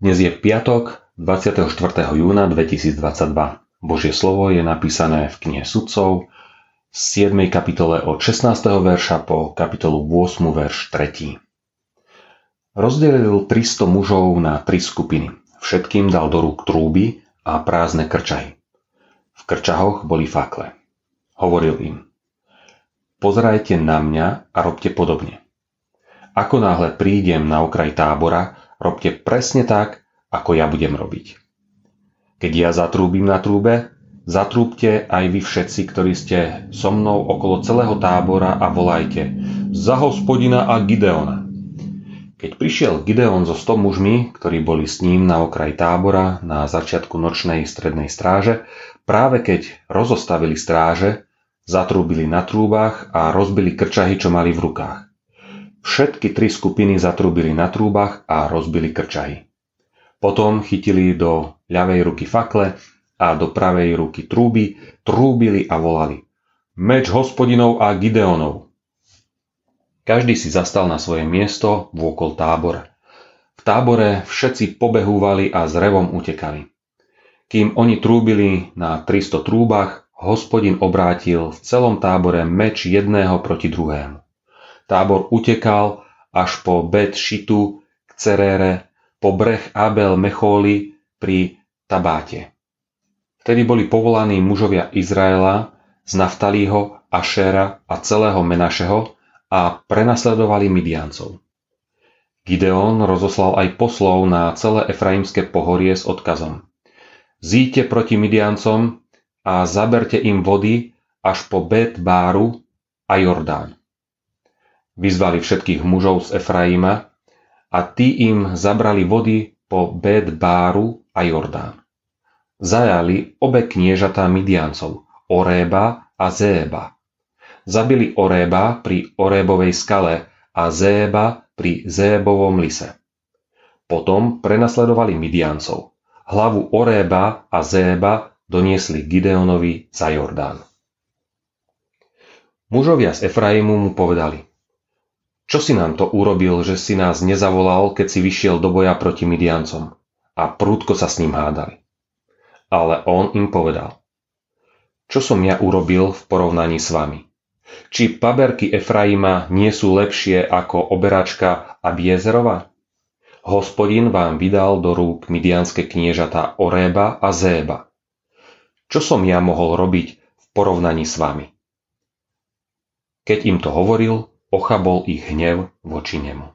Dnes je piatok 24. júna 2022. Božie slovo je napísané v knihe Sudcov v 7. kapitole od 16. verša po kapitolu 8. verš 3. Rozdelil 300 mužov na tri skupiny. Všetkým dal do rúk trúby a prázdne krčahy. V krčahoch boli fakle. Hovoril im, pozerajte na mňa a robte podobne. Ako náhle prídem na okraj tábora, Robte presne tak, ako ja budem robiť. Keď ja zatrúbim na trúbe, zatrúbte aj vy všetci, ktorí ste so mnou okolo celého tábora a volajte za hospodina a Gideona. Keď prišiel Gideon so 100 mužmi, ktorí boli s ním na okraj tábora na začiatku nočnej strednej stráže, práve keď rozostavili stráže, zatrúbili na trúbach a rozbili krčahy, čo mali v rukách. Všetky tri skupiny zatrúbili na trúbach a rozbili krčahy. Potom chytili do ľavej ruky fakle a do pravej ruky trúby, trúbili a volali. Meč hospodinov a Gideonov. Každý si zastal na svoje miesto vôkol tábora. V tábore všetci pobehúvali a s revom utekali. Kým oni trúbili na 300 trúbach, hospodin obrátil v celom tábore meč jedného proti druhému. Tábor utekal až po Bet Šitu k Cerére, po breh Abel Mechóli pri Tabáte. Vtedy boli povolaní mužovia Izraela z Naftalího, Ašera a celého Menašeho a prenasledovali Midiancov. Gideon rozoslal aj poslov na celé Efraimské pohorie s odkazom. Zíďte proti Midiancom a zaberte im vody až po Bet Báru a Jordán. Vyzvali všetkých mužov z Efraima a tí im zabrali vody po Bet Báru a Jordán. Zajali obe kniežatá Midiancov, Oréba a Zéba. Zabili Oréba pri Orébovej skale a Zéba pri Zébovom lise. Potom prenasledovali Midiancov. Hlavu Oréba a Zéba doniesli Gideonovi za Jordán. Mužovia z Efraimu mu povedali, čo si nám to urobil, že si nás nezavolal, keď si vyšiel do boja proti Midiancom? A prúdko sa s ním hádali. Ale on im povedal. Čo som ja urobil v porovnaní s vami? Či paberky Efraima nie sú lepšie ako oberačka Abiezerova? Hospodin vám vydal do rúk midianské kniežata Oréba a Zéba. Čo som ja mohol robiť v porovnaní s vami? Keď im to hovoril, ochabol ich hnev voči nemu.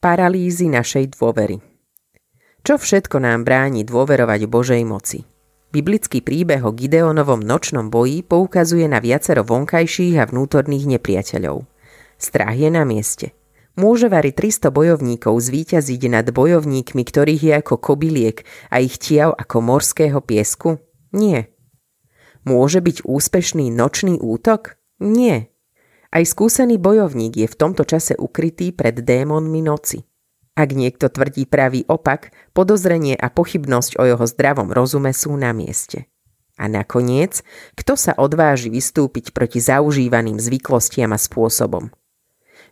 Paralýzy našej dôvery Čo všetko nám bráni dôverovať Božej moci? Biblický príbeh o Gideonovom nočnom boji poukazuje na viacero vonkajších a vnútorných nepriateľov. Strach je na mieste. Môže vari 300 bojovníkov zvíťaziť nad bojovníkmi, ktorých je ako kobyliek a ich tiav ako morského piesku? Nie. Môže byť úspešný nočný útok? Nie. Aj skúsený bojovník je v tomto čase ukrytý pred démonmi noci. Ak niekto tvrdí pravý opak, podozrenie a pochybnosť o jeho zdravom rozume sú na mieste. A nakoniec, kto sa odváži vystúpiť proti zaužívaným zvyklostiam a spôsobom?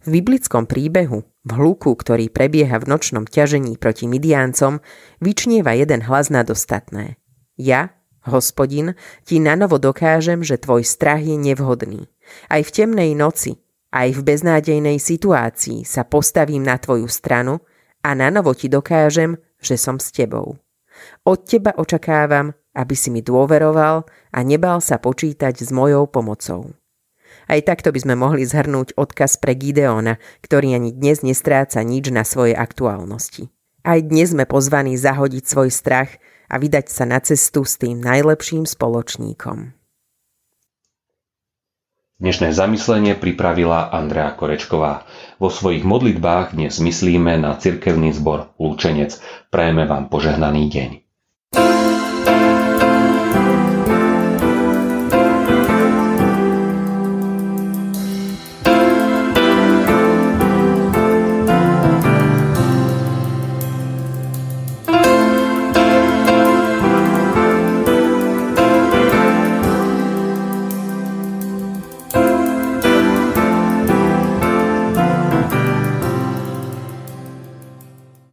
V biblickom príbehu, v hluku, ktorý prebieha v nočnom ťažení proti Midiáncom, vyčnieva jeden hlas nad ostatné. Ja, hospodin, ti nanovo dokážem, že tvoj strach je nevhodný. Aj v temnej noci, aj v beznádejnej situácii sa postavím na tvoju stranu a na novo ti dokážem, že som s tebou. Od teba očakávam, aby si mi dôveroval a nebal sa počítať s mojou pomocou. Aj takto by sme mohli zhrnúť odkaz pre Gideona, ktorý ani dnes nestráca nič na svojej aktuálnosti. Aj dnes sme pozvaní zahodiť svoj strach a vydať sa na cestu s tým najlepším spoločníkom. Dnešné zamyslenie pripravila Andrea Korečková. Vo svojich modlitbách dnes myslíme na cirkevný zbor Lúčenec. Prajeme vám požehnaný deň.